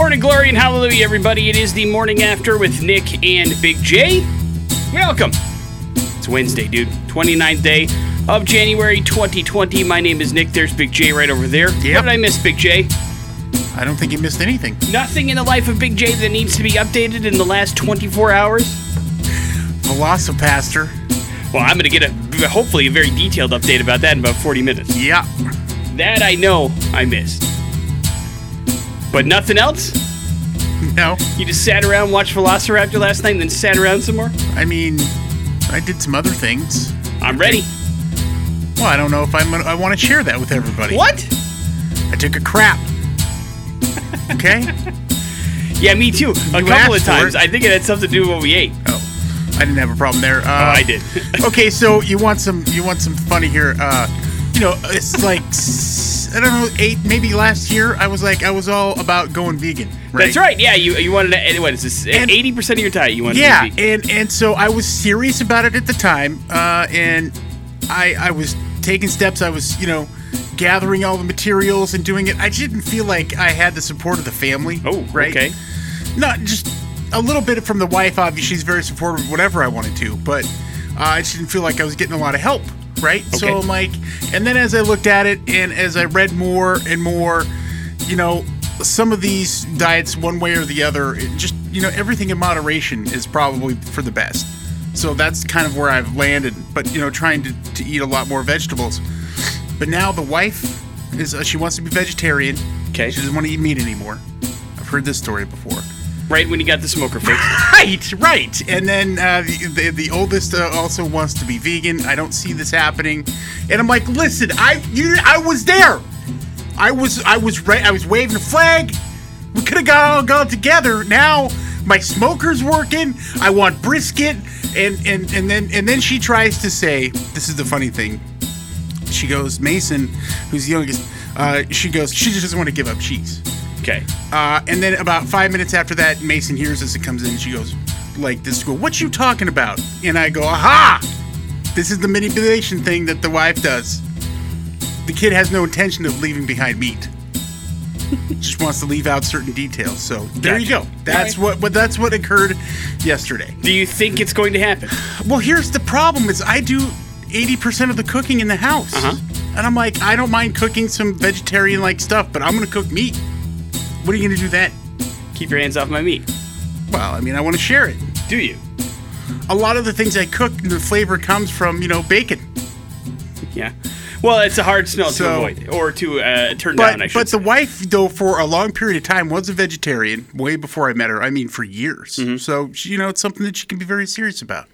Morning glory and hallelujah, everybody. It is the morning after with Nick and Big J. Welcome. It's Wednesday, dude. 29th day of January 2020. My name is Nick. There's Big J right over there. Yep. What did I miss, Big J? I don't think you missed anything. Nothing in the life of Big J that needs to be updated in the last 24 hours? VelociPastor. Well, I'm going to get a hopefully a very detailed update about that in about 40 minutes. Yeah. That I know I missed. But nothing else? No. You just sat around, watched Velociraptor last night, and then sat around some more? I mean, I did some other things. I'm ready. Well, I don't know if I'm. Gonna, I want to share that with everybody. What? I took a crap. Okay. Yeah, me too. A You couple of times. I think it had something to do with what we ate. oh, I didn't have a problem there. Uh, Oh, I did. okay, so you want some? You want some funny here? Uh, you know, it's like I don't know, eight maybe last year. I was like, I was all about going vegan. Right? That's right. Yeah, you you wanted to. What is this? Eighty percent of your diet you wanted Yeah, to be. and and so I was serious about it at the time, uh, and I I was taking steps. I was you know gathering all the materials and doing it. I didn't feel like I had the support of the family. Oh, right. okay. Not just a little bit from the wife. Obviously, she's very supportive of whatever I wanted to, but uh, I just didn't feel like I was getting a lot of help. Right. So I'm like, and then as I looked at it and as I read more and more, you know, some of these diets, one way or the other, it just you know, everything in moderation is probably for the best. So that's kind of where I've landed. But you know, trying to, to eat a lot more vegetables. But now the wife is uh, she wants to be vegetarian. Okay. She doesn't want to eat meat anymore. I've heard this story before. Right when you got the smoker fixed. Right, right. And then uh, the, the the oldest uh, also wants to be vegan. I don't see this happening. And I'm like, listen, I you I was there. I was I was right. I was waving a flag. We could have got all gone together. Now my smoker's working. I want brisket. And and and then and then she tries to say, this is the funny thing. She goes, Mason, who's the youngest. Uh, she goes, she just doesn't want to give up cheese. Okay. Uh, and then about five minutes after that, Mason hears us and comes in. And She goes, like this, go, what you talking about? And I go, aha! This is the manipulation thing that the wife does. The kid has no intention of leaving behind meat. Just wants to leave out certain details. So there you go. That's Alright. what. But that's what occurred yesterday. Do you think it's going to happen? Well, here's the problem: is I do eighty percent of the cooking in the house, Uh-huh. and I'm like, I don't mind cooking some vegetarian-like stuff, but I'm gonna cook meat. What are you gonna do then? Keep your hands off my meat. Well, I mean, I want to share it. Do you? A lot of the things I cook, the flavor comes from, you know, bacon. Yeah. Well, it's a hard smell to avoid or to uh, turn But down. I should but the wife, though, for a long period of time, was a vegetarian. Way before I met her, I mean, for years. Mm-hmm. So you know, it's something that she can be very serious about.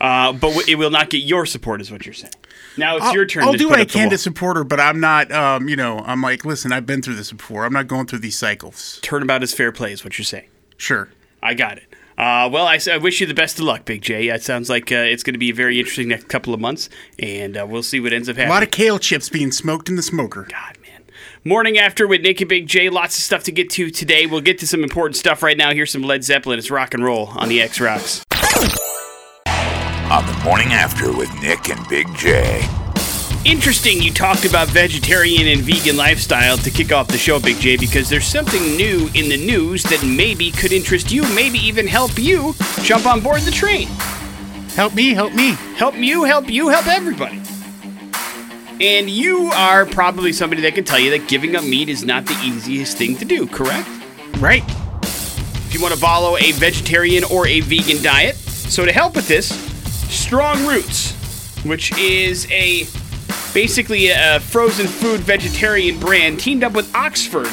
Uh, but w- it will not get your support, is what you're saying. Now it's I'll, your turn. I'll to do what I can to support her, but I'm not. Um, you know, I'm like, listen, I've been through this before. I'm not going through these cycles. Turnabout is fair play, is what you're saying. Sure. I got it. Uh, well, I wish you the best of luck, Big J. It sounds like uh, it's going to be a very interesting next couple of months, and uh, we'll see what ends up happening. A lot of kale chips being smoked in the smoker. God, man. Morning after with Nick and Big J. Lots of stuff to get to today. We'll get to some important stuff right now. Here's some Led Zeppelin. It's rock and roll on the X Rocks. On the morning after with Nick and Big J. Interesting you talked about vegetarian and vegan lifestyle to kick off the show, Big J, because there's something new in the news that maybe could interest you, maybe even help you jump on board the train. Help me, help me. help you, help you, help everybody. And you are probably somebody that can tell you that giving up meat is not the easiest thing to do, correct? Right. If you want to follow a vegetarian or a vegan diet. So to help with this, Strong Roots, which is a basically a frozen food vegetarian brand, teamed up with Oxford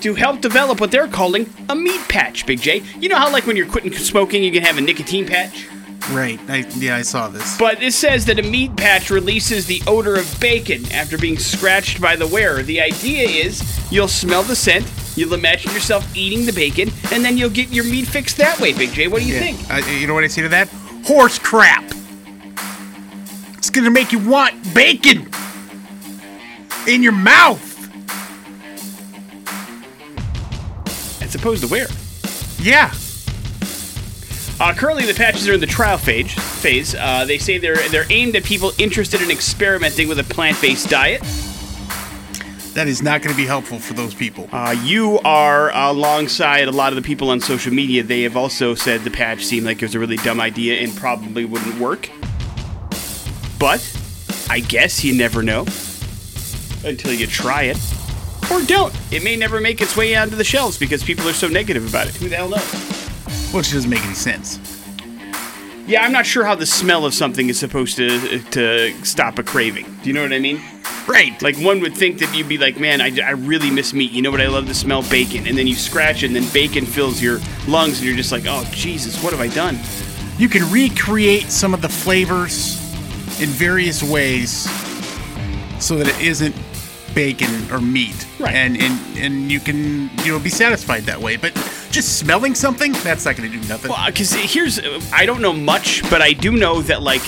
to help develop what they're calling a meat patch, Big J. You know how like when you're quitting smoking, you can have a nicotine patch? Right. I, yeah, I saw this. But it says that a meat patch releases the odor of bacon after being scratched by the wearer. The idea is you'll smell the scent, you'll imagine yourself eating the bacon, and then you'll get your meat fixed that way, Big J. What do you Yeah. think? Uh, you know what I say to that? Horse crap. It's gonna make you want bacon in your mouth. As opposed to where? Yeah. Uh, currently, the patches are in the trial phase. Phase. Uh, they say they're they're aimed at people interested in experimenting with a plant-based diet. That is not going to be helpful for those people. Uh, you are alongside a lot of the people on social media. They have also said the patch seemed like it was a really dumb idea and probably wouldn't work. But I guess you never know until you try it. Or don't. It may never make its way onto the shelves because people are so negative about it. Who the hell knows? Which doesn't make any sense. Yeah, I'm not sure how the smell of something is supposed to to stop a craving. Do you know what I mean? Right. Like one would think that you'd be like, man, I, I really miss meat. You know what? I love to smell bacon. And then you scratch it, and then bacon fills your lungs, and you're just like, oh Jesus, what have I done? you can recreate some of the flavors in various ways so that it isn't bacon or meat. Right. And and and you can you know be satisfied that way. But just smelling something, that's not going to do nothing. Well, because here's, I don't know much, but I do know that like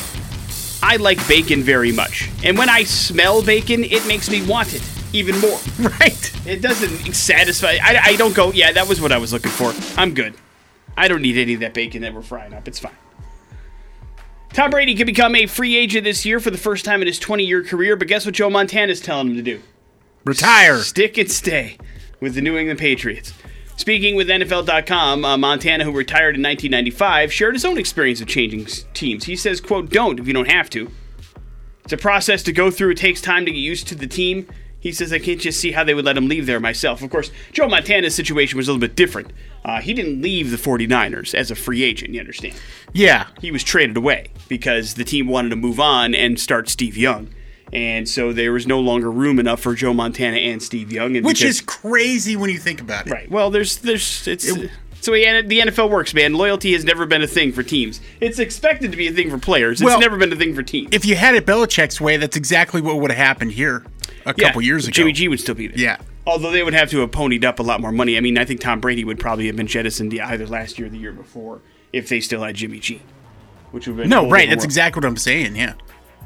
I like bacon very much, and when I smell bacon, it makes me want it even more. right. It doesn't satisfy. I, I don't go. Yeah, that was what I was looking for. I'm good. I don't need any of that bacon that we're frying up. It's fine. Tom Brady could become a free agent this year for the first time in his 20 year career, but guess what Joe Montana's telling him to do? Retire. Stick and stay with the New England Patriots. Speaking with NFL.com, uh, Montana, who retired in 1995, shared his own experience of changing teams. He says, quote, don't if you don't have to. It's a process to go through. It takes time to get used to the team. He says, I can't just see how they would let him leave there myself. Of course, Joe Montana's situation was a little bit different. Uh, he didn't leave the 49ers as a free agent, you understand? Yeah. he was traded away because the team wanted to move on and start Steve Young. And so there was no longer room enough for Joe Montana and Steve Young. And Which because- is crazy when you think about it. right. Well, there's there's it's the way the NFL works, man. Loyalty has never been a thing for teams. It's expected to be a thing for players. It's Well, never been a thing for teams. If you had it Belichick's way, that's exactly what would have happened here a Yeah, couple years ago. Jimmy G would still be there. Yeah. Although they would have to have ponied up a lot more money. I mean, I think Tom Brady would probably have been jettisoned either last year or the year before if they still had Jimmy G. Which would have been No, right. That's world. exactly what I'm saying. Yeah.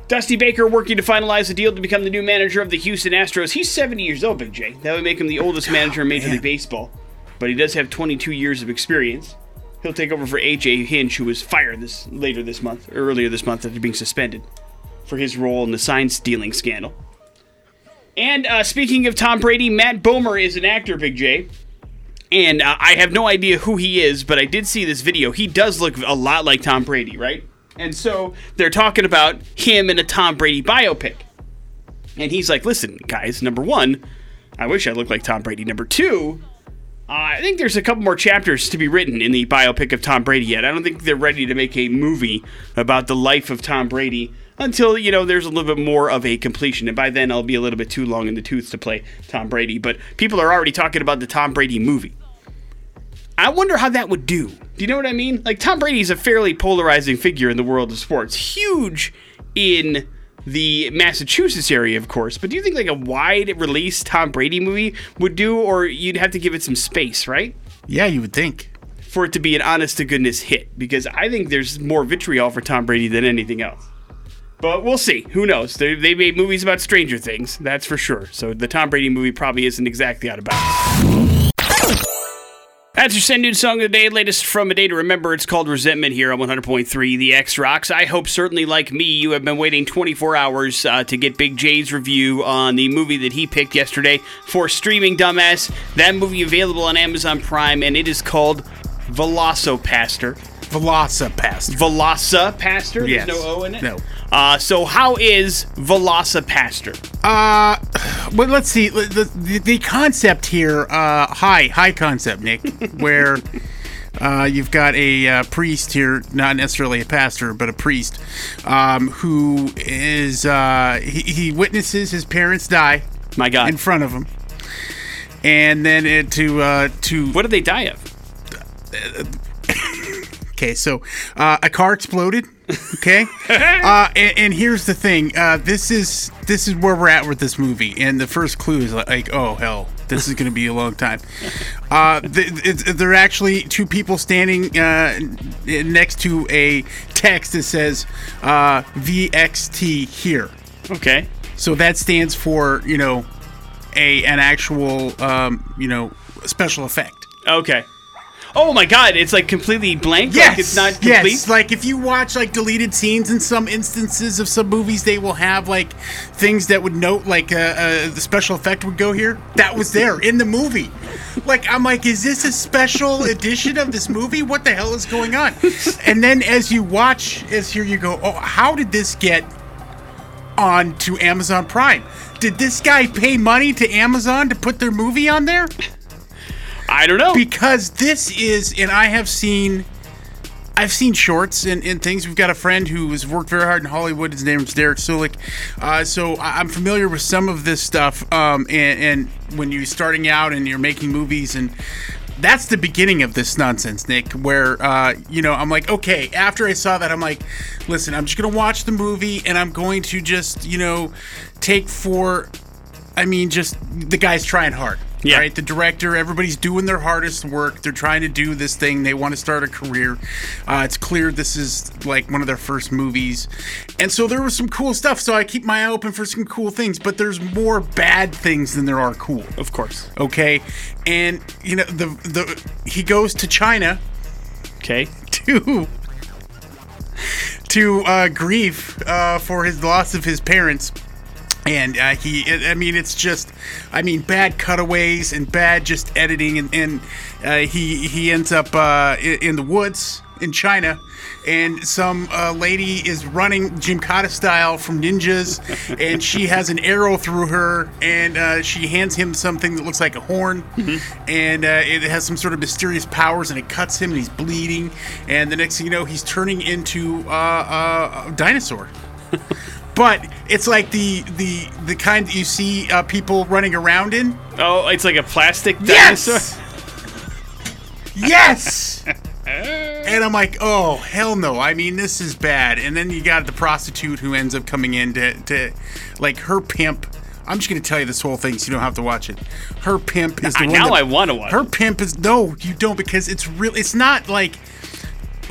Dusty Baker working to finalize a deal to become the new manager of the Houston Astros. He's 70 years old, Big J. That would make him the oldest manager in Major. League Baseball. But he does have 22 years of experience. He'll take over for AJ Hinch, who was fired this later this month, or earlier this month after being suspended for his role in the sign stealing scandal. And uh, speaking of Tom Brady, Matt Bomer is an actor, Big J. And uh, I have no idea who he is, but I did see this video. He does look a lot like Tom Brady, right? And so they're talking about him in a Tom Brady biopic. And he's like, listen, guys, number one, I wish I looked like Tom Brady. Number two, uh, I think there's a couple more chapters to be written in the biopic of Tom Brady yet. I don't think they're ready to make a movie about the life of Tom Brady until, you know, there's a little bit more of a completion. And by then, I'll be a little bit too long in the tooth to play Tom Brady. But people are already talking about the Tom Brady movie. I wonder how that would do. Do you know what I mean? Like Tom Brady's a fairly polarizing figure in the world of sports. Huge in the Massachusetts area, of course. But do you think like a wide release Tom Brady movie would do, or you'd have to give it some space, right? Yeah, you would think. For it to be an honest to goodness hit. Because I think there's more vitriol for Tom Brady than anything else. But we'll see. Who knows? They, they made movies about Stranger Things, that's for sure. So the Tom Brady movie probably isn't exactly out of bounds. That's your send dude song of the day, latest from a day to remember. It's called Resentment here on 100.3 The X Rocks. I hope, certainly like me, you have been waiting 24 hours uh, to get Big J's review on the movie that he picked yesterday for streaming Dumbass. That movie available on Amazon Prime, and it is called VelociPastor. VelociPastor. VelociPastor? There's no O in it? No. Uh, so, how is VelociPastor? Uh, well, let's see. The, the, the concept here, uh, high, high concept, Nick, where uh, you've got a uh, priest here, not necessarily a pastor, but a priest, um, who is, uh, he, he witnesses his parents die My God. in front of him. And then it, to, uh, to, what did they die of? Okay, so uh, a car exploded. Okay, uh, and, and here's the thing: uh, this is this is where we're at with this movie, and the first clue is like, oh hell, this is going to be a long time. Uh, th- it's, they're actually two people standing uh, next to a text that says uh, VXT here. Okay. So that stands for you know a an actual um, you know special effect. Okay. Oh my god, it's like completely blank. Yes, like it's not complete. yes. Like if you watch like deleted scenes in some instances of some movies, they will have like things that would note like uh, uh, the special effect would go here. That was there in the movie. Like I'm like, is this a special edition of this movie? What the hell is going on? And then as you watch, as here you go, oh, how did this get on to Amazon Prime? Did this guy pay money to Amazon to put their movie on there? I don't know. because this is and i have seen i've seen shorts and, and things we've got a friend who has worked very hard in hollywood his name is derek sulik uh, so i'm familiar with some of this stuff um, and, and when you're starting out and you're making movies and that's the beginning of this nonsense nick where uh, you know i'm like okay after i saw that i'm like listen i'm just gonna watch the movie and i'm going to just you know take for I mean, just the guy's trying hard. Yeah. Right? The director, everybody's doing their hardest work. They're trying to do this thing. They want to start a career. Uh, it's clear this is like one of their first movies. And so there was some cool stuff. So I keep my eye open for some cool things, but there's more bad things than there are cool. of course. Okay. And, you know, the, the, he goes to China Okay. to to uh, grieve uh, for his loss of his parents. And uh, he, I mean, it's just, I mean, bad cutaways and bad just editing, and, and uh, he he ends up uh, in, the woods in China, and some uh, lady is running Jim Jimkata style from ninjas, and she has an arrow through her, and uh, she hands him something that looks like a horn, and uh, it has some sort of mysterious powers, and it cuts him, and he's bleeding, and the next thing you know, he's turning into uh, a dinosaur. But it's like the the the kind that you see uh, people running around in. Oh, it's like a plastic dinosaur. Yes. Yes. and I'm like, oh hell no! I mean, this is bad. And then you got the prostitute who ends up coming in to, to like her pimp. I'm just gonna tell you this whole thing so you don't have to watch it. Her pimp is the Now one. that- I wanna watch Her pimp is no, you don't because it's real. It's not like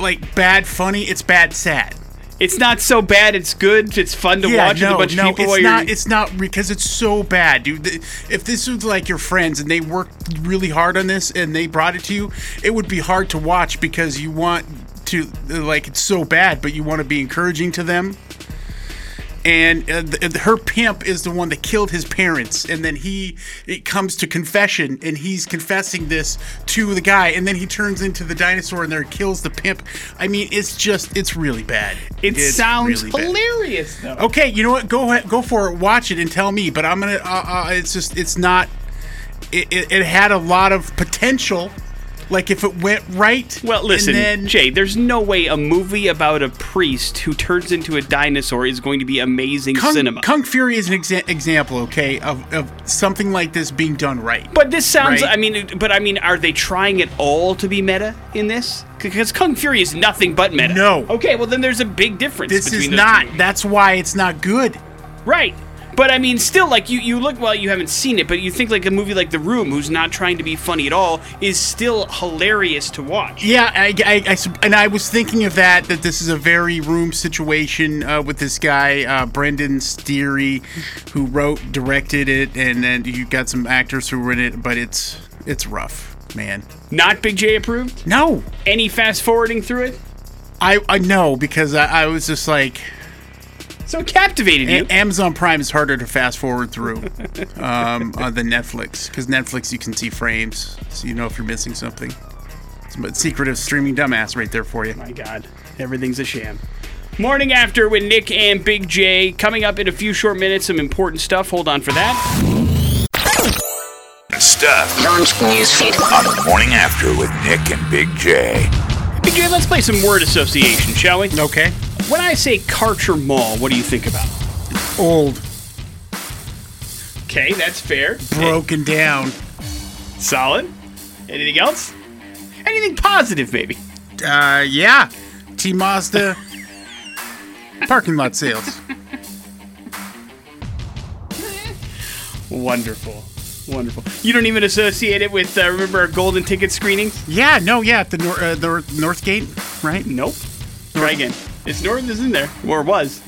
like bad funny. It's bad sad. It's not so bad. It's good. It's fun to watch with a bunch of people it's not. It's not because it's so bad, dude. If this was like your friends and they worked really hard on this and they brought it to you, it would be hard to watch because you want to like it's so bad, but you want to be encouraging to them. And uh, her pimp is the one that killed his parents, and then he it comes to confession, and he's confessing this to the guy, and then he turns into the dinosaur and there kills the pimp. I mean, it's just it's really bad. it It's sounds really bad. hilarious though. Okay, you know what? Go ahead, go for it. Watch it and tell me. But I'm gonna. Uh, uh, it's just. It's not. It, it, it had a lot of potential. Like if it went right. Well, listen, then, Jay. There's no way a movie about a priest who turns into a dinosaur is going to be amazing Kung, cinema. Kung Fury is an exa- example, okay, of, of something like this being done right. But this sounds. Right. I mean, but I mean, are they trying at all to be meta in this? Because Kung Fury is nothing but meta. No. Okay, well then there's a big difference. this is not. That's why it's not good. right. But I mean, still, like you, you look. Well, you haven't seen it, but you think like a movie like The Room, who's not trying to be funny at all, is still hilarious to watch. Yeah, I, I- I and I was thinking of that. That this is a very room situation uh, with this guy uh, Brendan Steere, who wrote, directed it, and then you got some actors who were in it. But it's it's rough, man. Not Big J approved. No, Any fast forwarding through it? I I know because I, I was just like So it captivated you. A- Amazon Prime is harder to fast forward through um, uh, than Netflix because Netflix you can see frames, so you know if you're missing something. But secret of streaming dumbass right there for you. My God, everything's a sham. Morning after with Nick and Big J. Coming up in a few short minutes, some important stuff. Hold on for that. Stuff newsfeed. on the morning after with Nick and Big J. Big J, let's play some word association, shall we? Okay. When I say Karcher Mall, what do you think about? Old, Okay, that's fair. broken down. Solid. Anything else? Anything positive, maybe? Uh, yeah. T Mazda parking lot sales. Wonderful. Wonderful. You don't even associate it with, uh, remember our golden ticket screenings? Yeah, no, yeah, at the nor- uh, North Northgate, right? Nope. Try again. It's Northern is in there, or was.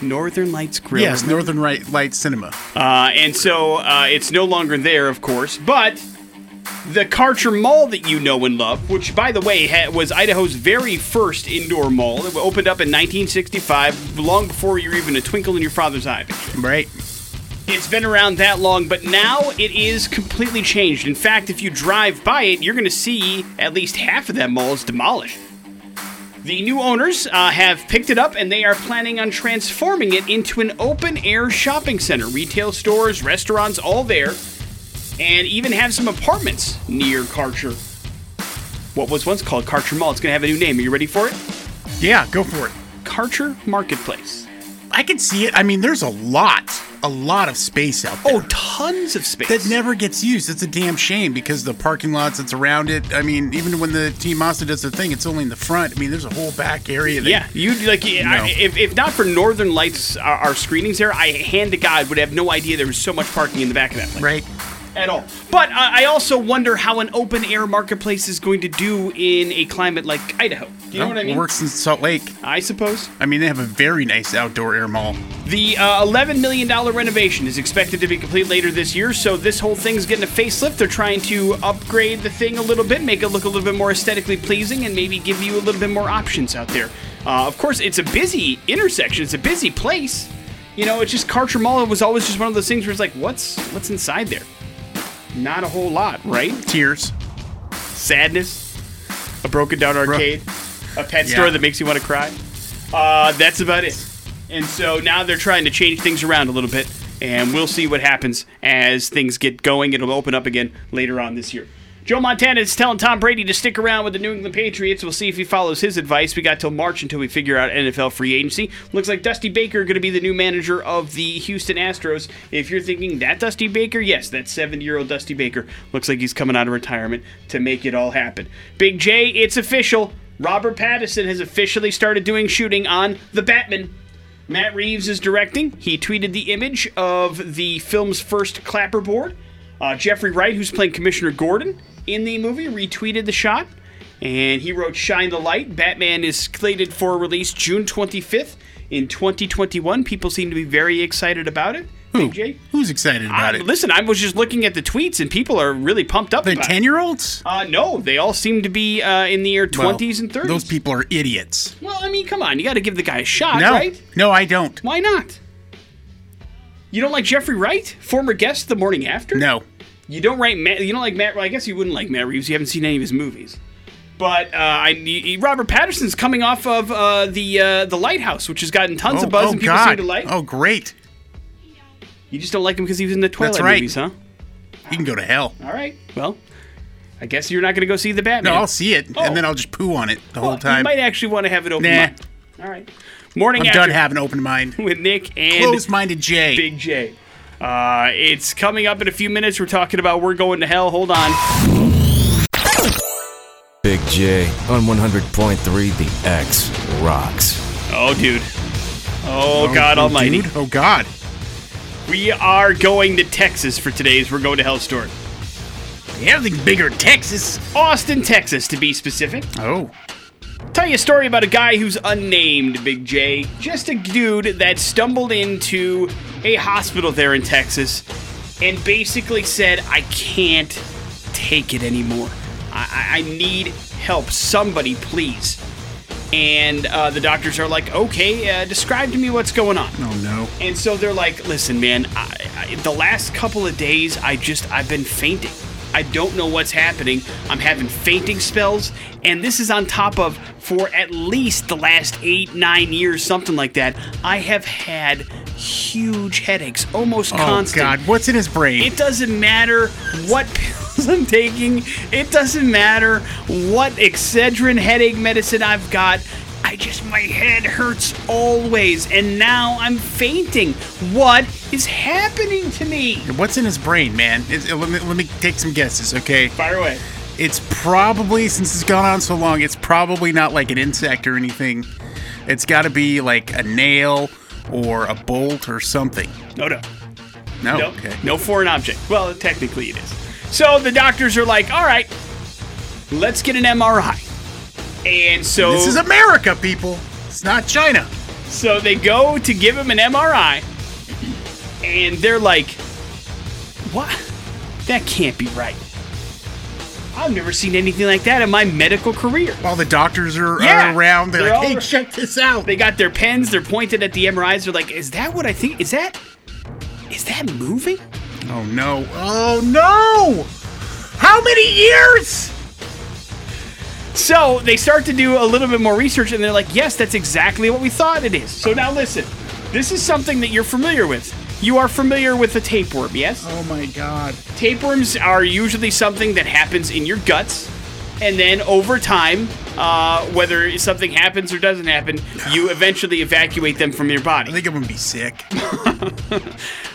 Northern Lights Grill. Yes, remember? Northern Right Light Cinema. Uh, and so uh, it's no longer there, of course, but The Karcher Mall that you know and love, which, by the way, ha- was Idaho's very first indoor mall. It opened up in 1965, long before you were even a twinkle in your father's eye. Right. It's been around that long, but now it is completely changed. In fact, if you drive by it, you're going to see at least half of that mall is demolished. The new owners uh, have picked it up and they are planning on transforming it into an open air shopping center. Retail stores, restaurants, all there, and even have some apartments near Karcher. What was once called Karcher Mall. It's going to have a new name. Are you ready for it? Yeah, go for it. Karcher Marketplace. I can see it. I mean, there's a lot, a lot of space out there. Oh, tons of space. that never gets used. It's a damn shame because the parking lots that's around it. I mean, even when the Team Mazda does the thing, it's only in the front. I mean, there's a whole back area. That, Yeah, you like I, if, if not for Northern Lights, our, our screenings there, I hand to God would have no idea there was so much parking in the back of that place Right. At all. But uh, I also wonder how an open air marketplace is going to do in a climate like Idaho. Do you know what I mean? It works in Salt Lake. I suppose I mean, they have a very nice outdoor air mall. the uh, $11 million renovation is expected to be complete later this year. So this whole thing's getting a facelift. They're trying to upgrade the thing a little bit, make it look a little bit more aesthetically pleasing, and maybe give you a little bit more options out there. Uh, of course, it's a busy intersection. It's a busy place. You know, it's just Karcher Mall was always just one of those things where it's like, what's what's inside there? Not a whole lot, right? Tears. Sadness, a broken down arcade, a pet Yeah. store that makes you want to cry. Uh, that's about it. And so now they're trying to change things around a little bit, and we'll see what happens as things get going. It'll open up again later on this year. Joe Montana is telling Tom Brady to stick around with the New England Patriots. We'll see if he follows his advice. We got till March until we figure out NFL free agency. Looks like Dusty Baker is going to be the new manager of the Houston Astros. If you're thinking that Dusty Baker, yes, that 70-year-old Dusty Baker looks like he's coming out of retirement to make it all happen. Big J, it's official. Robert Pattinson has officially started doing shooting on The Batman. Matt Reeves is directing. He tweeted the image of the film's first clapperboard. Uh, Jeffrey Wright, who's playing Commissioner Gordon in the movie, retweeted the shot. And he wrote Shine the Light. Batman is slated for release June 25th in 2021. People seem to be very excited about it. Who? Who's excited about I- it? Listen, I was just looking at the tweets and people are really pumped up The ten-year-olds. Uh, no, they all seem to be uh, in their 20s and 30s. Those people are idiots. Well, I mean, come on. You got to give the guy a shot, No, right? no, I don't. Why not? You don't like Jeffrey Wright, former guest the morning after? No. You don't write Matt. You don't like Matt. Well, I guess you wouldn't like Matt Reeves. You haven't seen any of his movies. But uh, I, Robert Pattinson's coming off of uh, the uh, the Lighthouse, which has gotten tons Oh, of buzz oh and people God. seem to like. Oh, great. You just don't like him because he was in the Twilight right. movies, huh? He can go to hell. All right. Well, I guess you're not going to go see the Batman. No, I'll see it, Oh. and then I'll just poo on it the Well, whole time. You might actually want to have it open. Nah. mind. All right. Morning I'm after done having an open mind. with Nick and Closed-minded Jay. Big J. Uh, it's coming up in a few minutes. We're talking about We're Going to Hell. Hold on. Big J on 100.3 The X rocks. Oh, dude. Oh, God oh, Almighty. dude. Oh God. We are going to Texas for today's We're Going to Hell story. Everything bigger in Texas. Austin, Texas, to be specific. Oh. Tell you a story about a guy who's unnamed, Big J. Just a dude that stumbled into a hospital there in Texas and basically said, I can't take it anymore. I, I need help. Somebody, please. And uh, the doctors are like, okay, uh, describe to me what's going on. Oh no. And so they're like, listen, man, I, I, the last couple of days, I just, I've been fainting. I don't know what's happening. I'm having fainting spells. And this is on top of, for at least the last eight, nine years, something like that, I have had huge headaches, almost oh, constant. Oh constant. God. What's in his brain? It doesn't matter what pills I'm taking. It doesn't matter what Excedrin headache medicine I've got. I just, my head hurts always. And now I'm fainting. What is happening to me? What's in his brain, man? It's- let, me, let me take some guesses, okay? Fire away. It's probably, since it's gone on so long, it's probably not like an insect or anything. It's got to be like a nail or a bolt or something. No, no. No? No, Okay. no foreign object. Well, technically it is. So the doctors are like, all right, let's get an MRI. And so This is America, people. It's not China. So they go to give him an MRI, and they're like, "What? That can't be right. I've never seen anything like that in my medical career. While the doctors are, Yeah, are around. They're, they're like, hey, check this out. They got their pens, they're pointed at the MRIs, they're like, is that what I think? Is that is that moving? oh, no. Oh, no. How many years? So they start to do a little bit more research and they're like, yes, that's exactly what we thought it is. So now listen, this is something that you're familiar with. You are familiar with a tapeworm, yes? Oh, my God. Tapeworms are usually something that happens in your guts, and then over time, uh, whether something happens or doesn't happen, you eventually evacuate them from your body. I think I'm going to be sick.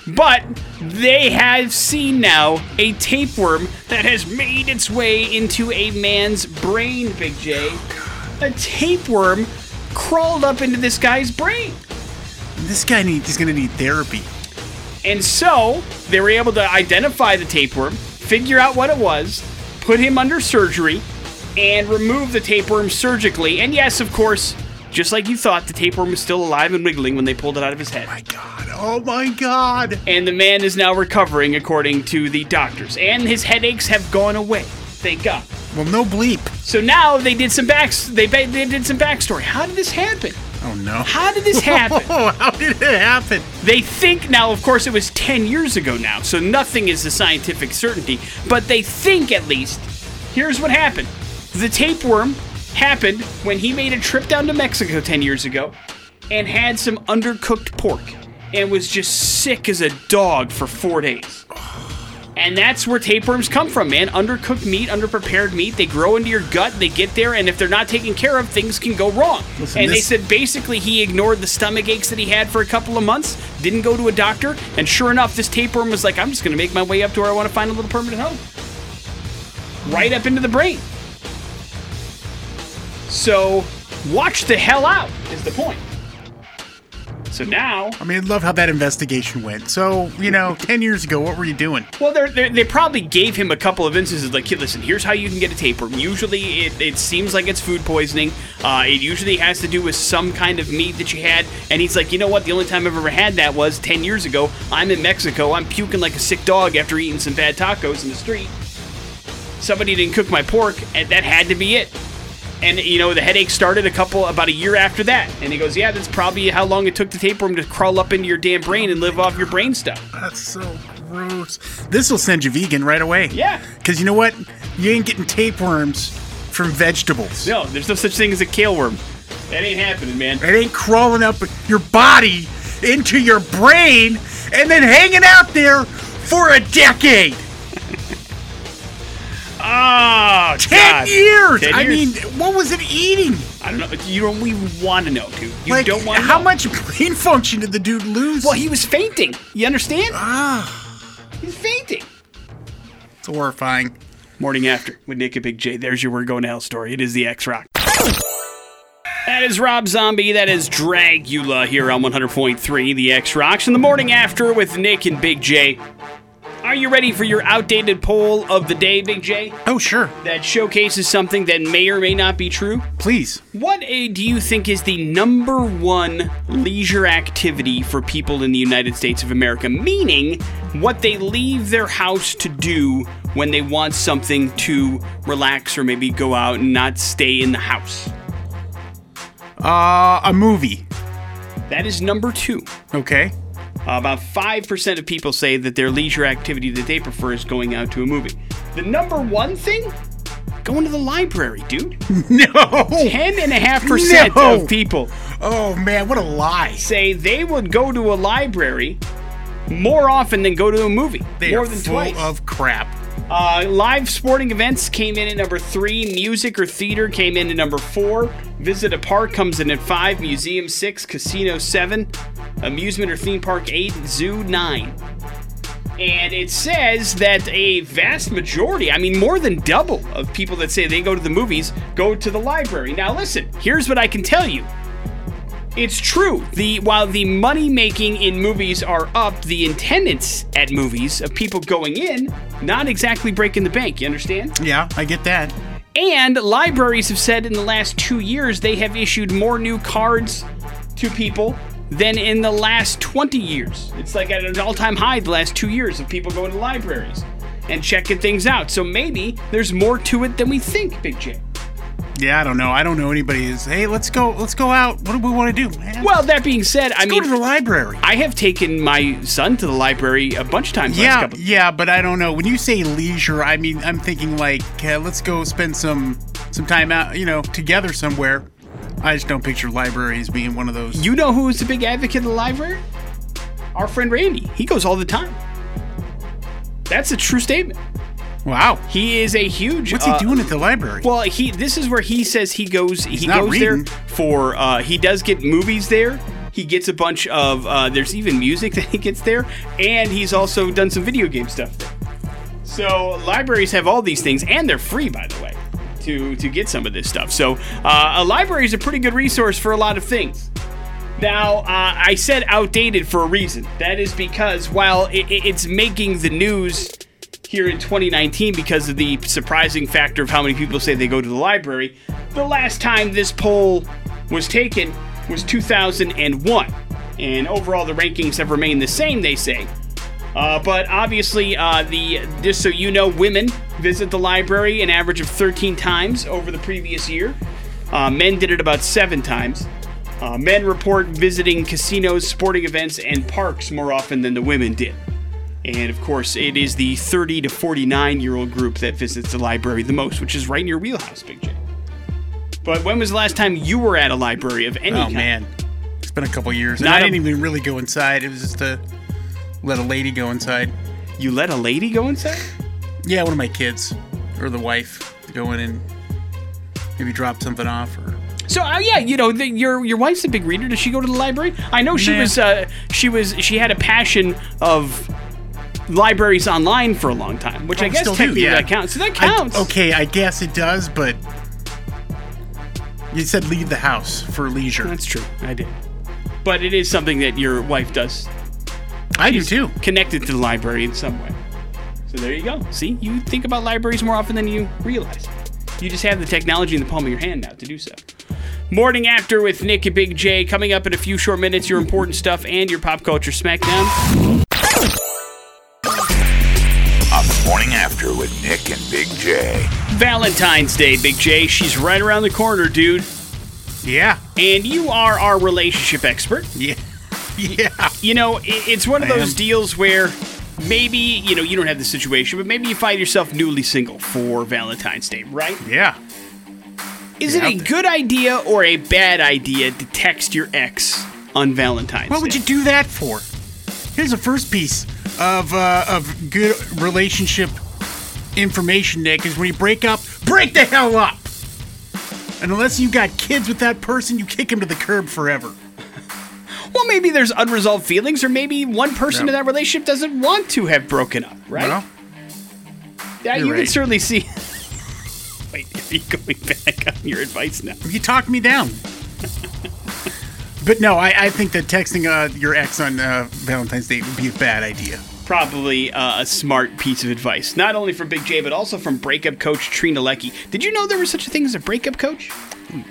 But they have seen now a tapeworm that has made its way into a man's brain, Big J. A tapeworm crawled up into this guy's brain. This guy need, is going to need therapy. And so they were able to identify the tapeworm, figure out what it was, put him under surgery, and remove the tapeworm surgically. And yes, of course, just like you thought, the tapeworm was still alive and wiggling when they pulled it out of his head. Oh my God. Oh, my God. And the man is now recovering, according to the doctors. And his headaches have gone away. Thank God. Well, no bleep. So now they did some backs. They, they did some backstory. How did this happen? Oh, no. How did this happen? Oh, how did it happen? They think now, of course, it was 10 years ago now, so nothing is a scientific certainty, but they think at least. Here's what happened the tapeworm happened when he made a trip down to Mexico 10 years ago and had some undercooked pork and was just sick as a dog for four days. And that's where tapeworms come from, man. Undercooked meat, underprepared meat. They grow into your gut, they get there, and if they're not taken care of, things can go wrong. Listen, and they this- said basically he ignored the stomach aches that he had for a couple of months, didn't go to a doctor, and sure enough, this tapeworm was like, I'm just going to make my way up to where I want to find a little permanent home. Right up into the brain. So, watch the hell out, is the point. So now, I mean, I love how that investigation went. So, you know, 10 years ago, what were you doing? Well, they're, they're, they probably gave him a couple of instances like, "Kid, listen, here's how you can get a tapeworm. Usually, it, it seems like it's food poisoning. Uh, it usually has to do with some kind of meat that you had." And he's like, "You know what? The only time I've ever had that was 10 years ago. I'm in Mexico. I'm puking like a sick dog after eating some bad tacos in the street. Somebody didn't cook my pork, and that had to be it." And you know the headache started a couple about a year after that, and he goes, "Yeah, that's probably how long it took the tapeworm to crawl up into your damn brain and live off your brain stuff." That's so gross. This will send you vegan right away. Yeah. Because you know what? You ain't getting tapeworms from vegetables. No, there's no such thing as a kale worm. That ain't happening, man. It ain't crawling up your body into your brain and then hanging out there for a decade. Oh, Ten God. years. 10 I years. mean, what was it eating? I don't know. You don't even want to know, dude. You like, don't want how know. much brain function did the dude lose? Well, he was fainting. You understand? ah, He's fainting. it's horrifying. Morning after with Nick and Big J. There's your We're Going to Hell story. It is the X Rock. That is Rob Zombie. That is Dragula here on 100.3 The X Rocks. In the morning after with Nick and Big J. Are you ready for your outdated poll of the day, Big J? Oh, sure. That showcases something that may or may not be true? Please. What uh, do you think is the number one leisure activity for people in the United States of America? Meaning, what they leave their house to do when they want something to relax or maybe go out and not stay in the house. Uh, a movie. That is number two. Okay. Uh, about 5% of people say that their leisure activity that they prefer is going out to a movie. The number one thing? Going to the library, dude. No. 10.5% No. of people Oh man, what a lie. say they would go to a library more often than go to a movie. They more are than full twice. of crap. Uh, live sporting events came in at number three. Music or theater came in at number four. Visit a park comes in at five. Museum six. Casino seven. Amusement or theme park eight. Zoo nine. And it says that a vast majority, I mean, more than double of people that say they go to the movies go to the library. Now, listen, here's what I can tell you. It's true. The while the money making in movies are up, the attendance at movies of people going in not exactly breaking the bank. You understand? Yeah, I get that. And libraries have said in the last two years they have issued more new cards to people than in the last 20 years. It's like at an all time high the last two years of people going to libraries. and checking things out. So maybe there's more to it than we think, Big J. Yeah, I don't know. I don't know anybody who's, hey, let's go, let's go out. What do we want to do, man? Well, that being said, I let's mean, go to the library. I have taken my son to the library a bunch of times. last Yeah, couple- yeah, but I don't know. When you say leisure, I mean, I'm thinking like, uh, let's go spend some some time out, you know, together somewhere. I just don't picture libraries being one of those. You know who's a big advocate of the library? Our friend Randy. He goes all the time. That's a true statement. Wow. He is a huge. What's he uh, doing at the library? Well, he. This is where he says he goes. he not goes there for. Uh, he does get movies there. He gets a bunch of. Uh, there's even music that he gets there, and he's also done some video game stuff there. So libraries have all these things, and they're free, by the way, to to get some of this stuff. So uh, a library is a pretty good resource for a lot of things. Now, uh, I said outdated for a reason. That is because while it- it's making the news here in 2019 because of the surprising factor of how many people say they go to the library, the last time this poll was taken was 2001. And overall, the rankings have remained the same, they say. Uh, but obviously, uh, the just so you know, women visit the library an average of 13 times over the previous year. Uh, men did it about seven times. Uh, men report visiting casinos, sporting events, and parks more often than the women did. And of course, it is the 30 to 49 year old group that visits the library the most, which is right in your wheelhouse, Big J. But when was the last time you were at a library of any oh kind? Oh, man, it's been a couple years. And Not I a- didn't even really go inside. It was just to let a lady go inside. You let a lady go inside? Yeah, one of my kids or the wife go in and maybe drop something off or. So uh, yeah, you know, the, your your wife's a big reader. Does she go to the library? I know she Nah. was uh, she was she had a passion of libraries online for a long time, which I Oh, guess still do, technically yeah. that counts. So that I- counts. okay, I guess it does, but you said leave the house for leisure. That's true. I did. But it is something that your wife does. I do She's too. Connected to the library in some way. So there you go. See, you think about libraries more often than you realize. You just have the technology in the palm of your hand now to do so. Morning After with Nick and Big J. Coming up in a few short minutes, your important stuff and your pop culture smackdown. Morning with Nick and Big J. Valentine's Day, Big J. She's right around the corner, dude. Yeah. And you are our relationship expert. Yeah. Yeah. You know, it's one of I those am. deals where maybe, you know, you don't have the situation, but maybe you find yourself newly single for Valentine's Day, right? Yeah. Is Get it a there. good idea or a bad idea to text your ex on Valentine's What would you do that for? Here's the first piece of uh, of good relationship information, Nick, is when you break up, break the hell up. And unless you got kids with that person, you kick him to the curb forever. Well, maybe there's unresolved feelings, or maybe one person Yeah. in that relationship doesn't want to have broken up, right? Well, yeah, you can certainly see. Wait, are you going back on your advice now? you talked me down. but no, I, I think that texting uh, your ex on uh, Valentine's Day would be a bad idea. Probably uh, a smart piece of advice, not only from Big J, but also from breakup coach Trina Leckie. Did you know there was such a thing as a breakup coach?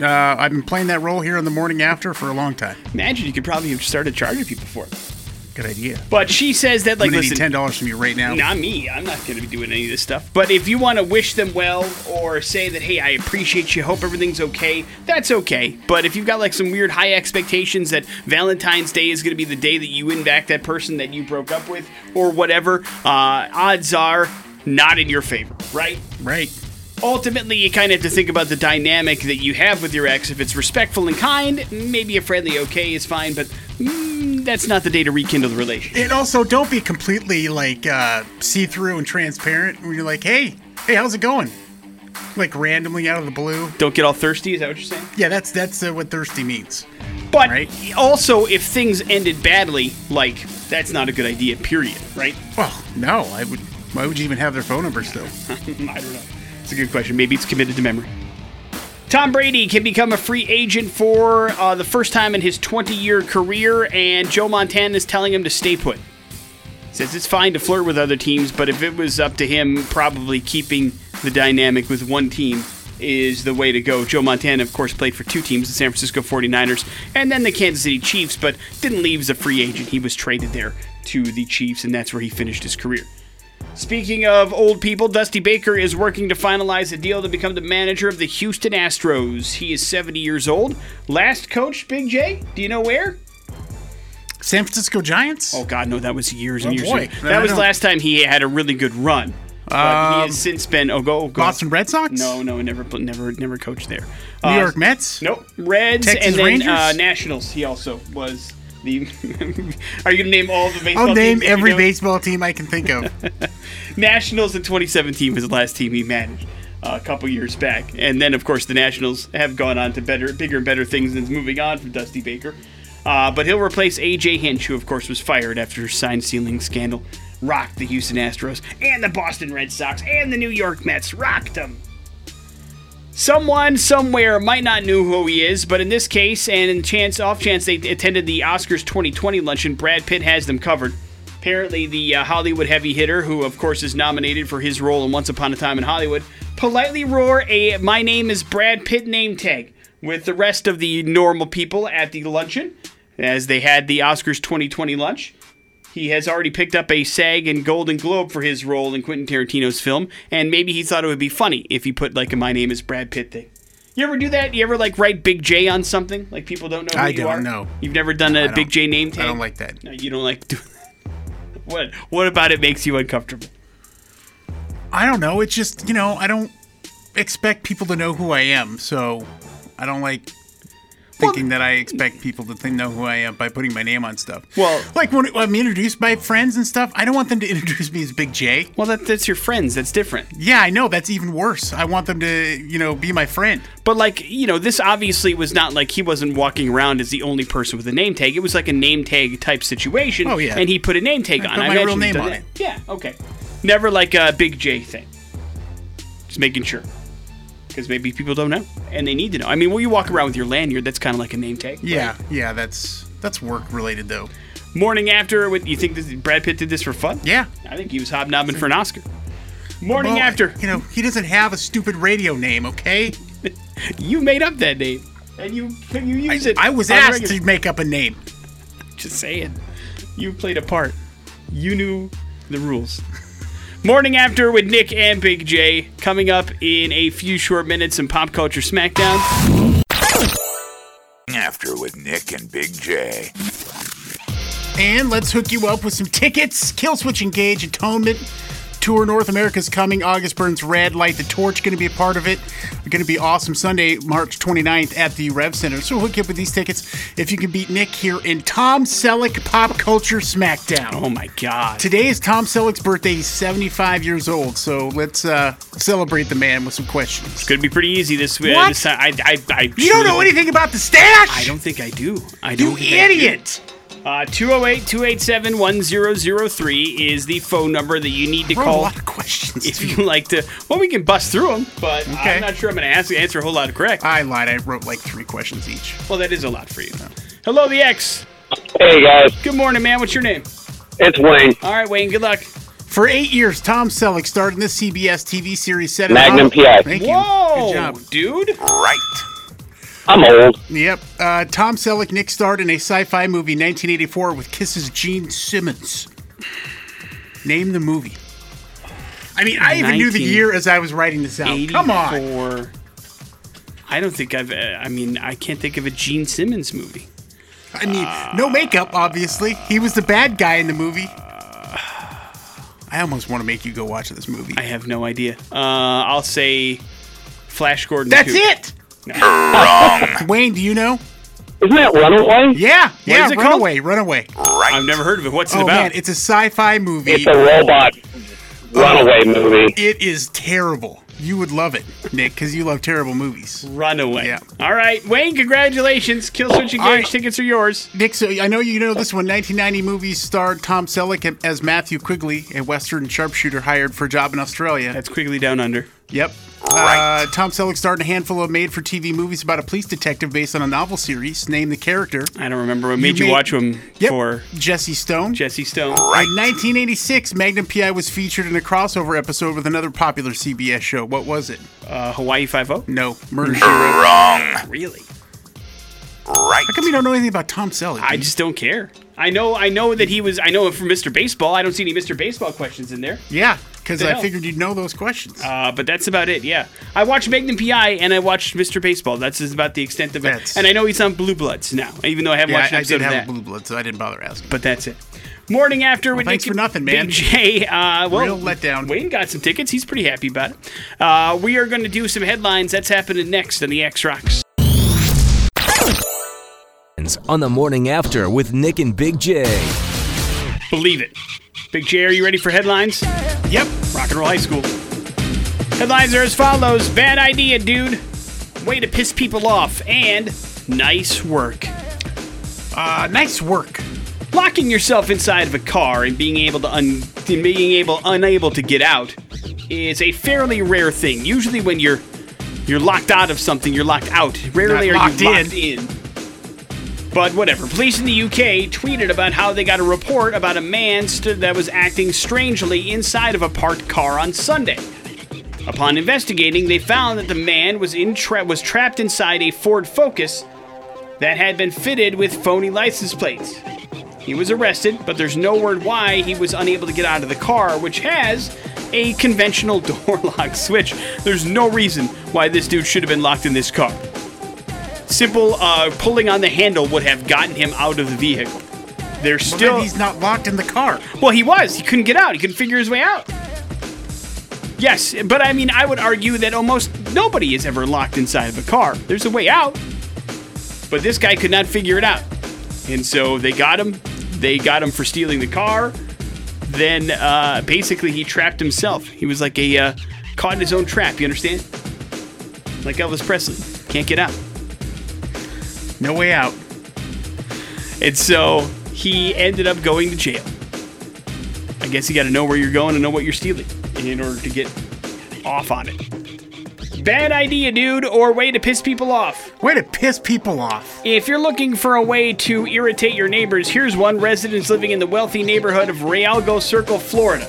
Uh, I've been playing that role here on the morning after for a long time. Imagine you could probably have started charging people for it. Good idea. But she says that, like, I'm gonna need listen, ten dollars from you right now. Not me. I'm not going to be doing any of this stuff. But if you want to wish them well or say that, hey, I appreciate you, hope everything's okay, that's okay. But if you've got like some weird high expectations that Valentine's Day is going to be the day that you win back that person that you broke up with or whatever, uh, odds are not in your favor, right? Right. Ultimately, you kind of have to think about the dynamic that you have with your ex. If it's respectful and kind, maybe a friendly okay is fine, but mm, that's not the day to rekindle the relationship. And also, don't be completely like uh, see-through and transparent when you're like, "Hey, hey, how's it going?" Like randomly out of the blue. Don't get all thirsty, is that what you're saying? Yeah, that's that's uh, what thirsty means. But Right. also, if things ended badly, like that's not a good idea. Period. Right? Well, no, I would. Why would you even have their phone number still? I don't know. A good question. Maybe it's committed to memory. Tom Brady can become a free agent for uh, the first time in his 20-year career, and Joe Montana is telling him to stay put. Says it's fine to flirt with other teams, but if it was up to him, probably keeping the dynamic with one team is the way to go. Joe Montana, of course, played for two teams, the San Francisco 49ers and then the Kansas City Chiefs, but didn't leave as a free agent. He was traded there to the Chiefs, and that's where he finished his career. Speaking of old people, Dusty Baker is working to finalize a deal to become the manager of the Houston Astros. He is 70 years old. Last coach, Big J, do you know where? San Francisco Giants. Oh God, no, that was years and Oh, years boy. ago. I That was don't- last time he had a really good run. But he has since been oh go, go Boston Red Sox. No, no, never, never, never coached there. New Uh, York Mets. Nope. Reds Texas and then Rangers? uh, Nationals. He also was the. Are you gonna name all the baseball? I'll name that you every know? baseball team I can think of. Nationals in 2017 was the last team he managed uh, a couple years back, and then of course the Nationals have gone on to better, bigger and better things, and is moving on from Dusty Baker. Uh, but he'll replace AJ Hinch, who of course was fired after sign stealing scandal, rocked the Houston Astros and the Boston Red Sox and the New York Mets, rocked them. Someone somewhere might not know who he is, but in this case, and in chance off chance they attended the Oscars 2020 luncheon, Brad Pitt has them covered. Apparently, the uh, Hollywood heavy hitter, who of course is nominated for his role in Once Upon a Time in Hollywood, politely roar a "My name is Brad Pitt" name tag with the rest of the normal people at the luncheon, as they had the Oscars 2020 lunch. He has already picked up a SAG and Golden Globe for his role in Quentin Tarantino's film, and maybe he thought it would be funny if he put like a "My name is Brad Pitt" thing. You ever do that? You ever like write Big J on something like people don't know who I you don't are? know. You've never done a Big J name tag. I don't like that. No, you don't like doing. what? What about it makes you uncomfortable? I don't know. It's just you know I don't expect people to know who I am, so I don't like thinking that I expect people to think, know who I am by putting my name on stuff. Well- like when I'm introduced by friends and stuff, I don't want them to introduce me as Big J. Well, that, that's your friends. That's different. Yeah, I know that's even worse. I want them to you know be my friend. But like you know, this obviously was not like he wasn't walking around as the only person with a name tag. It was like a name tag type situation. Oh, yeah. And he put a name tag I on. put my imagine real name on that. it. Yeah. Okay. Never like a Big J thing. Just making sure. Because maybe people don't know and they need to know. I mean, when you walk around with your lanyard, that's kind of like a name tag. Yeah, yeah, that's that's work related though. Morning after, with you think this, Brad Pitt did this for fun? Yeah. I think he was hobnobbing for an Oscar. Morning Well, after, you know, he doesn't have a stupid radio name, okay? you made up that name, and you you use it. I was asked regular- to make up a name. Just saying. You played a part. You knew the rules. Morning after with Nick and Big J coming up in a few short minutes in Pop Culture Smackdown. After with Nick and Big J. And let's hook you up with some tickets. Killswitch Engage Atonement Tour North America's coming. August Burns Red Light the Torch going to be a part of it. Going to be awesome Sunday, March 29th at the Rev Center. So hook you up with these tickets if you can beat Nick here in Tom Selleck Pop Culture Smackdown. Oh my god. Today is Tom Selleck's birthday. He's 75 years old. So let's uh, celebrate the man with some questions. Gonna be pretty easy this uh, What? this. I, I, I You don't know anything about the stash? I don't think I do. I don't do. idiot! Uh, 208 287 1003 is the phone number that you need to Wrote a call lot of questions. if too. you like to. Well, we can bust through them, but Okay. I'm not sure I'm going to ask, answer a whole lot of correct. I lied. I wrote like three questions each. Well, that is a lot for you. Hello, the X. Hey guys, Good morning, man. What's your name? it's Wayne. All right, Wayne. Good luck. For eight years, Tom Selleck starred in this CBS TV series set in Magnum Hollywood. PI. Thank you. Whoa, Good job. dude. Right. I'm old. Yep. Uh, Tom Selleck, Nick starred in a sci-fi movie 1984 with KISS's Gene Simmons. Name the movie. I mean, I even knew the year as I was writing this out. Come on. 84. I don't think I've. Uh, I mean, I can't think of a Gene Simmons movie. I mean, no makeup, obviously. He was the bad guy in the movie. I almost want to make you go watch this movie. I have no idea. Uh, I'll say Flash Gordon. That's 2. it. Wayne, do you know? Isn't that Runaway? Yeah, yeah. is it called? Runaway, Runaway. I've never heard of it. What's it Oh about? man, it's a sci-fi movie. It's a robot runaway oh, movie. It is terrible. You would love it, Nick, because you love terrible movies. Runaway. Yeah. All right, Wayne. Congratulations. Kill oh, Switch Engage. All right. Tickets are yours. Nick, so I know you know this one. 1990 movie starred Tom Selleck as Matthew Quigley, a Western sharpshooter hired for a job in Australia. That's Quigley down under. Yep. Uh, Tom Selleck starred in a handful of made-for-TV movies about a police detective based on a novel series. Name the character. I don't remember what made you, made- watch him Yep. for Jesse Stone. Jesse Stone. In 1986, Magnum PI was featured in a crossover episode with another popular CBS show. What was it? Uh, Hawaii Five O. No, Murder She Wrote. Wrong. Really? Right. How come you don't know anything about Tom Selleck? I just don't care. I know. I know that he was. I know him from Mr. Baseball. I don't see any Mr. Baseball questions in there. Yeah, because I figured you'd know those questions. Uh, but that's about it. Yeah, I watched Magnum PI and I watched Mr. Baseball. That's just about the extent of it. That's- And I know he's on Blue Bloods now, even though I haven't yeah, watched an I, I episode did of have that. a blue blood, so I didn't bother asking. but that's it. Morning after with thanks Nick for nothing, man. Big J. Uh, well, Real letdown. Wayne got some tickets. He's pretty happy about it. Uh, we are going to do some headlines. That's happening next on the X Rocks. On the morning after with Nick and Big J. Believe it. Big J, are you ready for headlines? Yep. Rock and Roll High School. Headlines are as follows Bad idea, dude. Way to piss people off. And nice work. Uh, nice work. Locking yourself inside of a car and being able to un- being able unable to get out is a fairly rare thing. Usually when you're you're locked out of something, you're locked out. Rarely Not are locked you in. locked in. But whatever. Police in the UK tweeted about how they got a report about a man st- that was acting strangely inside of a parked car on Sunday. Upon investigating, they found that the man was in tra- was trapped inside a Ford Focus that had been fitted with phony license plates. He was arrested, but there's no word why he was unable to get out of the car, which has a conventional door lock switch. There's no reason why this dude should have been locked in this car. Simple uh, pulling on the handle would have gotten him out of the vehicle. There's Well, still then he's not locked in the car. well, he was. He couldn't get out. He couldn't figure his way out. Yes, but I mean, I would argue that almost nobody is ever locked inside of a car. There's a way out. But this guy could not figure it out. And so they got him. They got him for stealing the car. Then uh, basically he trapped himself. He was like a uh, caught in his own trap, you understand? Like Elvis Presley. Can't get out. No way out. And so he ended up going to jail. I guess you got to know where you're going and know what you're stealing in order to get off on it. Bad idea, dude, or way to piss people off. Way to piss people off. If you're looking for a way to irritate your neighbors, here's one. Residents living in the wealthy neighborhood of Realgo Circle, Florida,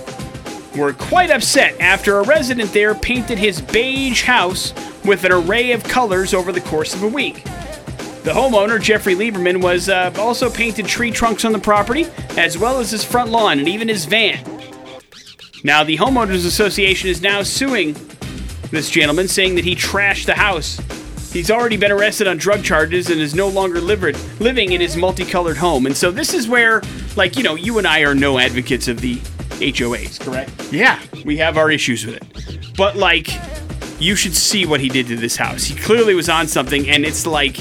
were quite upset after a resident there painted his beige house with an array of colors over the course of a week. The homeowner, Jeffrey Lieberman, was uh, also painted tree trunks on the property, as well as his front lawn and even his van. Now, the Homeowners Association is now suing this gentleman, saying that he trashed the house. He's already been arrested on drug charges and is no longer livered, living in his multicolored home. And so, this is where, like, you know, you and I are no advocates of the HOAs, correct? Yeah. we have our issues with it. But like, you should see what he did to this house. He clearly was on something, and it's like,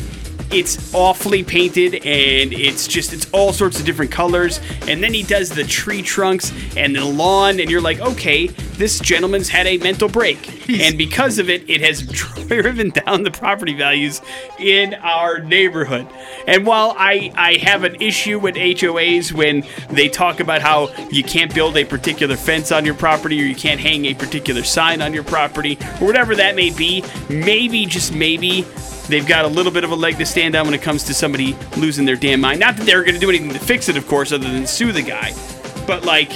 it's awfully painted, and it's just, it's all sorts of different colors. And then he does the tree trunks and the lawn, and you're like, okay, this gentleman's had a mental break. and because of it, it has driven down the property values in our neighborhood. And while I, I have an issue with HOAs when they talk about how you can't build a particular fence on your property or you can't hang a particular sign on your property or whatever that may be, maybe, just maybe, they've got a little bit of a leg to stand on when it comes to somebody losing their damn mind. Not that they're going to do anything to fix it, of course, other than sue the guy. But like,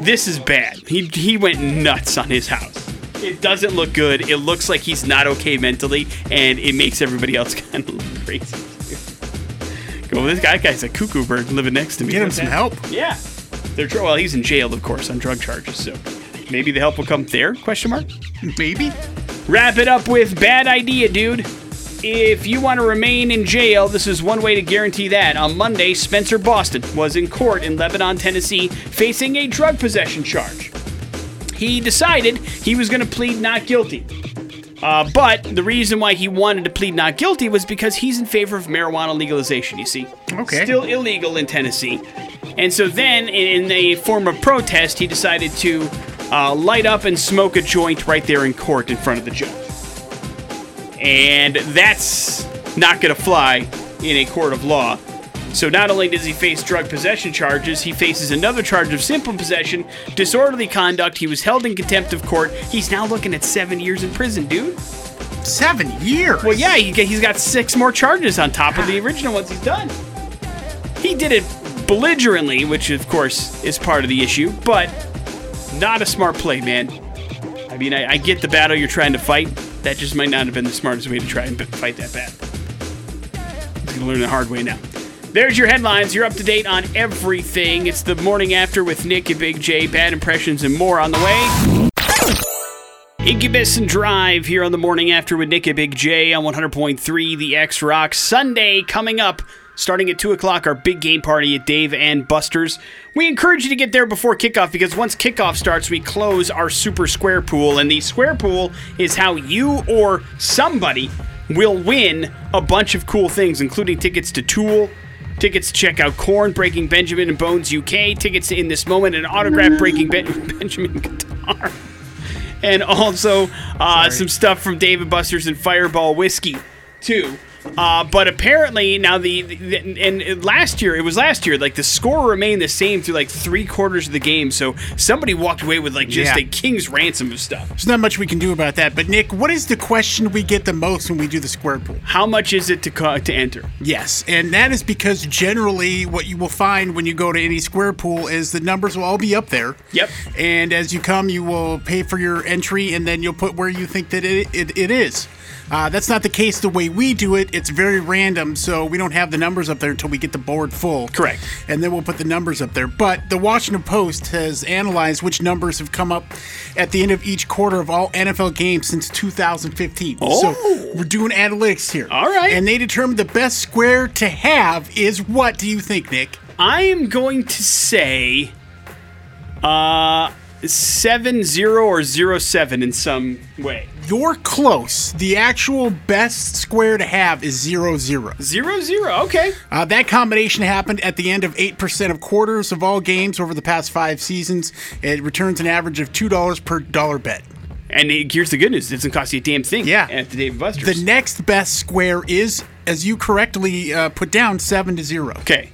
this is bad. He he went nuts on his house. It doesn't look good. It looks like he's not okay mentally, and it makes everybody else kind of look crazy. Go, this guy guy's a cuckoo bird living next to me. Get him What's some that? help. Yeah, they're well. He's in jail, of course, on drug charges. So maybe the help will come there? Question mark. Maybe. Wrap it up with bad idea, dude. If you want to remain in jail, this is one way to guarantee that. On Monday, Spencer Boston was in court in Lebanon, Tennessee, facing a drug possession charge. He decided he was going to plead not guilty. Uh, but the reason why he wanted to plead not guilty was because he's in favor of marijuana legalization, you see. Okay. Still illegal in Tennessee. And so then, in a form of protest, he decided to uh, light up and smoke a joint right there in court in front of the judge. And that's not going to fly in a court of law. So not only does he face drug possession charges, he faces another charge of simple possession, disorderly conduct. He was held in contempt of court. He's now looking at seven years in prison, dude. Seven years. Well, yeah, he, he's got six more charges on top of the original ones he's done. He did it belligerently, which of course is part of the issue, but not a smart play, man. I mean, I, I get the battle you're trying to fight. That just might not have been the smartest way to try and fight that battle. He's gonna learn the hard way now. There's your headlines. You're up to date on everything. It's the morning after with Nick and Big J. Bad impressions and more on the way. Incubus and Drive here on the morning after with Nick and Big J on 100.3 The X Rock. Sunday coming up. Starting at 2 o'clock, our big game party at Dave and Buster's. We encourage you to get there before kickoff because once kickoff starts, we close our super square pool. And the square pool is how you or somebody will win a bunch of cool things, including tickets to Tool, tickets to check out Korn, Breaking Benjamin and Bones UK, tickets to In This Moment, and autograph Breaking ben- Benjamin guitar, and also uh, some stuff from David Buster's and Fireball Whiskey, too. Uh, but apparently now the, the and last year it was last year like the score remained the same through like three quarters of the game so somebody walked away with like just Yeah. a king's ransom of stuff There's not much we can do about that. But Nick, what is the question we get the most when we do the square pool? how much is it to co- to enter Yes, and that is because generally what you will find when you go to any square pool is the numbers will all be up there. Yep. And as you come, you will pay for your entry, and then you'll put where you think that it, it, it is. Uh, that's not the case the way we do it. It's very random, so we don't have the numbers up there until we get the board full. Correct. And then we'll put the numbers up there. But the Washington Post has analyzed which numbers have come up at the end of each quarter of all NFL games since 2015. Oh. So we're doing analytics here. All right. And they determined the best square to have is what do you think, Nick? I am going to say uh seven zero or zero seven in some way. You're close. The actual best square to have is zero zero. Zero zero. Okay. Uh, that combination happened at the end of 8% of quarters of all games over the past five seasons. It returns an average of $2 per dollar bet. And here's the good news: it doesn't cost you a damn thing. Yeah. At the Dave Buster's. The next best square is, as you correctly uh, put down, 7 to 0, okay.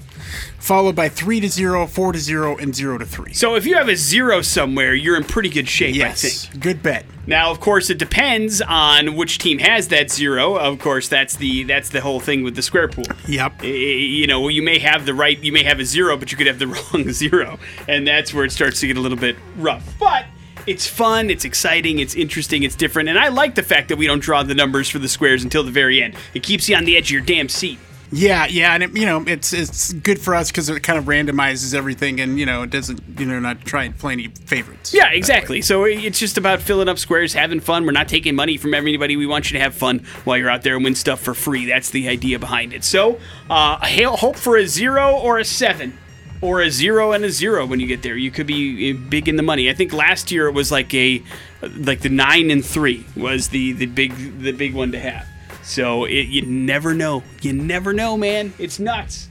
Followed by 3 to 0, 4 to 0, and 0 to 3. So if you have a zero somewhere, you're in pretty good shape. I think. Yes, good bet. Now, of course, it depends on which team has that zero. Of course, that's the that's the whole thing with the square pool. Yep. You know, you may have the right, you may have a zero, but you could have the wrong zero, and that's where it starts to get a little bit rough. But it's fun, it's exciting, it's interesting, it's different, and I like the fact that we don't draw the numbers for the squares until the very end. It keeps you on the edge of your damn seat. Yeah, yeah, and it, you know it's it's good for us because it kind of randomizes everything, and you know it doesn't you know not try and play any favorites. Yeah, exactly. So it's just about filling up squares, having fun. We're not taking money from everybody. We want you to have fun while you're out there and win stuff for free. That's the idea behind it. So, uh, hope for a zero or a seven. Or a zero and a zero when you get there. You could be uh, big in the money. I think last year it was like a, like the nine and three was the the big the big one to have. So it, you never know. You never know, man. It's nuts.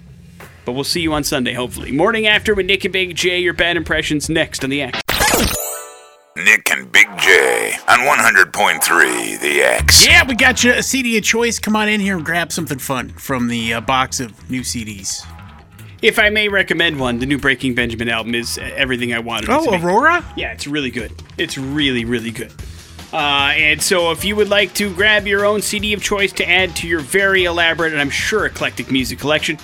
But we'll see you on Sunday, hopefully. Morning after with Nick and Big J. Your bad impressions next on the X. Nick and Big J on 100.3 The X. Yeah, we got you a CD of choice. Come on in here and grab something fun from the uh, box of new CDs. If I may recommend one, the new Breaking Benjamin album is everything I wanted. Oh, to. Aurora. Yeah, it's really good. It's really, really good. Uh, and so, if you would like to grab your own CD of choice to add to your very elaborate and I'm sure eclectic music collection,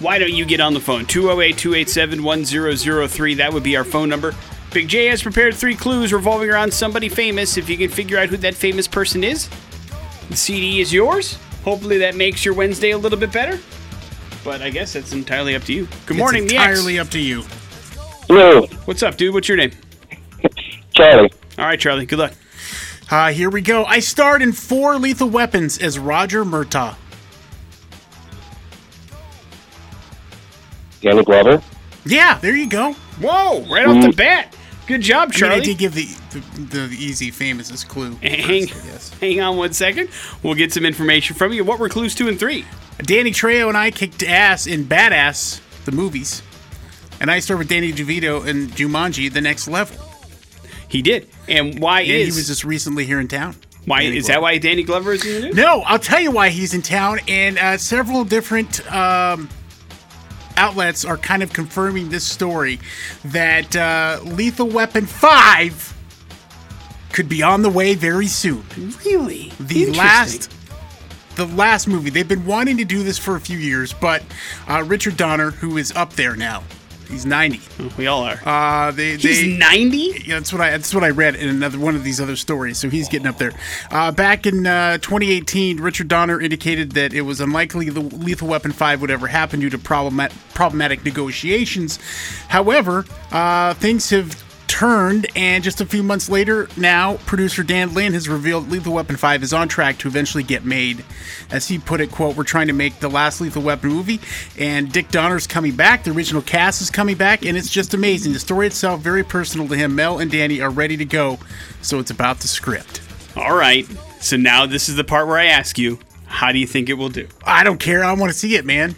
why don't you get on the phone? 208 287 1003. That would be our phone number. Big J has prepared three clues revolving around somebody famous. If you can figure out who that famous person is, the CD is yours. Hopefully, that makes your Wednesday a little bit better. But I guess that's entirely up to you. Good morning, it's the X. entirely up to you. Hello, What's up, dude? What's your name? Charlie. All right, Charlie. Good luck. Uh, here we go. I starred in four Lethal Weapons as Roger Murtaugh. Danny Glover. Yeah, there you go. Whoa! Right off the bat. Good job, I mean, Charlie. I did give the the, the easy, famous clue. Hang, first, hang on one second. We'll get some information from you. What were clues two and three? Danny Trejo and I kicked ass in Badass, the movies. And I starred with Danny DeVito in Jumanji, The Next Level. He did. And why And is he was just recently here in town. why Danny is that why Danny Glover is in the news? No, I'll tell you why he's in town, and uh, several different um, outlets are kind of confirming this story that uh, Lethal Weapon 5 could be on the way very soon. Really? The last the last movie. They've been wanting to do this for a few years, but uh, Richard Donner, who is up there now, He's 90. We all are. Uh, they, He's they, 90? Yeah, that's what I that's what I read in another one of these other stories. So he's getting up there. Uh, back in uh, 2018, Richard Donner indicated that it was unlikely the Lethal Weapon 5 would ever happen due to problemat- problematic negotiations. However, uh, things have turned, and just a few months later, now producer Dan Lin has revealed Lethal Weapon 5 is on track to eventually get made. As he put it, "quote We're trying to make the last Lethal Weapon movie, and Dick Donner's coming back. The original cast is coming back, and it's just amazing. The story itself very personal to him. Mel and Danny are ready to go, so it's about the script. All right. So now this is the part where I ask you, how do you think it will do? I don't care. I want to see it, man.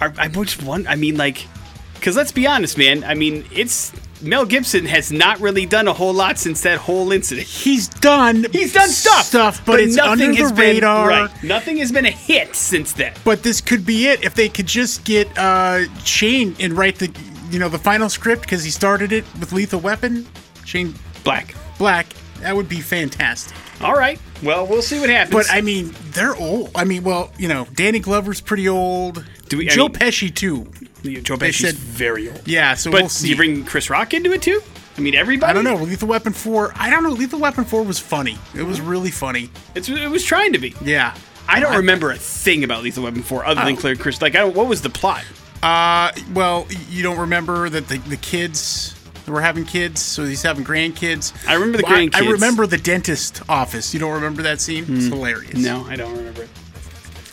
I, I just want. I mean, like, because let's be honest, man. I mean, it's Mel Gibson has not really done a whole lot since that whole incident. He's done. He's done stuff, stuff, but, it's under the has radar. Been, right. Nothing has been a hit since then. But this could be it if they could just get uh, Shane and write the, you know, the final script because he started it with Lethal Weapon. Shane Black. Black. That would be fantastic. All right. Well, we'll see what happens. But I mean, they're old. I mean, well, you know, Danny Glover's pretty old. Do we- I Joe mean- Pesci too. Joe Pesci's said- very old. Yeah, so But we'll see. do you bring Chris Rock into it too? I mean, everybody. I don't know. Lethal Weapon four. I don't know. Lethal Weapon four was funny. It was really funny. It's, it was trying to be. Yeah. I don't remember a thing about Lethal Weapon 4 other than Oh. Claire Chris. Like, I don't, what was the plot? Uh, well, you don't remember that the, the kids were having kids, so he's having grandkids. I remember the Well, I- I. Hmm. remember the dentist office. You don't remember that scene? It's hilarious. No, I don't remember it.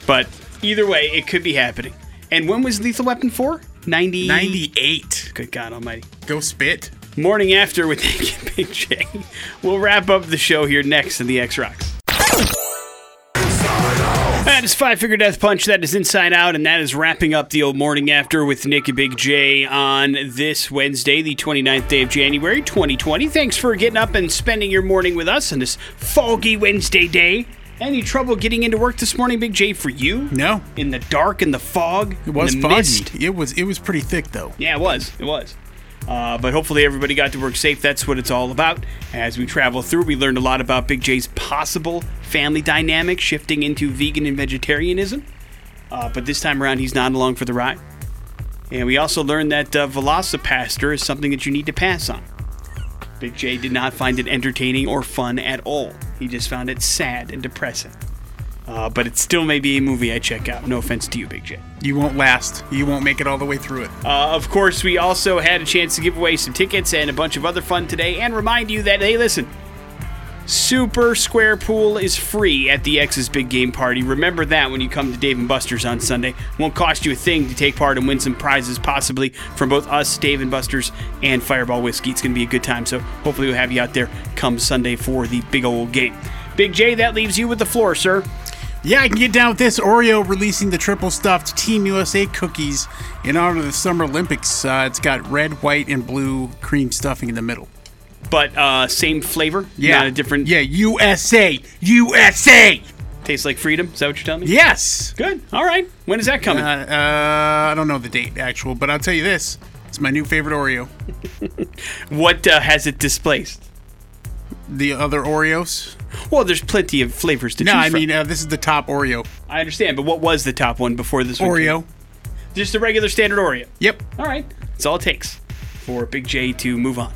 But either way, it could be happening. And when was Lethal Weapon 4? 90. 98. Good God Almighty. Go spit. Morning after with Nick and Big J. We'll wrap up the show here next in the X Rocks. That is Five Finger Death Punch. That is Inside Out, and that is wrapping up the old morning after with Nick and Big J on this Wednesday, the 29th day of January, 2020. Thanks for getting up and spending your morning with us on this foggy Wednesday day. Any trouble getting into work this morning, Big J, for you? No. In the dark, in the fog, It was foggy. mist? It was it was pretty thick though. Yeah, it was. It was. Uh, but hopefully everybody got to work safe. That's what it's all about. As we travel through, we learned a lot about Big J's possible family dynamic shifting into vegan and vegetarianism. Uh, but this time around, he's not along for the ride. And we also learned that uh, VelociPastor is something that you need to pass on. Big J did not find it entertaining or fun at all. He just found it sad and depressing. Uh, but it still may be a movie I check out. No offense to you, Big J. You won't last. You won't make it all the way through it. Uh, of course, we also had a chance to give away some tickets and a bunch of other fun today, and remind you that, hey, listen, Super Square Pool is free at the X's Big Game Party. Remember that when you come to Dave and Buster's on Sunday. Won't cost you a thing to take part and win some prizes, possibly from both us, Dave and Buster's, and Fireball Whiskey. It's going to be a good time, so hopefully we'll have you out there come Sunday for the big old game. Big J, that leaves you with the floor, sir. Yeah, I can get down with this. Oreo releasing the triple stuffed Team USA cookies in honor of the Summer Olympics. Uh, it's got red, white, and blue cream stuffing in the middle. But uh, same flavor, Yeah, not a different. Yeah, USA, USA. Tastes like freedom. Is that what you're telling me? Yes. Good. All right. When is that coming? Uh, uh, I don't know the date actual, but I'll tell you this: it's my new favorite Oreo. what uh, has it displaced? The other Oreos? Well, there's plenty of flavors to choose. No, choose I from. mean uh, this is the top Oreo. I understand, but what was the top one before this one? Oreo. came? Just a regular standard Oreo. Yep. All right. That's all it takes for Big J to move on.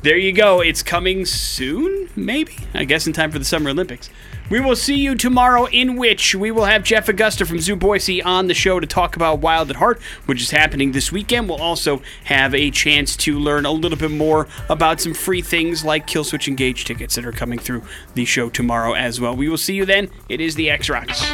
There you go. It's coming soon, maybe? I guess in time for the Summer Olympics. We will see you tomorrow, in which we will have Jeff Augusta from Zoo Boise on the show to talk about Wild at Heart, which is happening this weekend. We'll also have a chance to learn a little bit more about some free things like Killswitch Engage tickets that are coming through the show tomorrow as well. We will see you then. It is the X Rocks.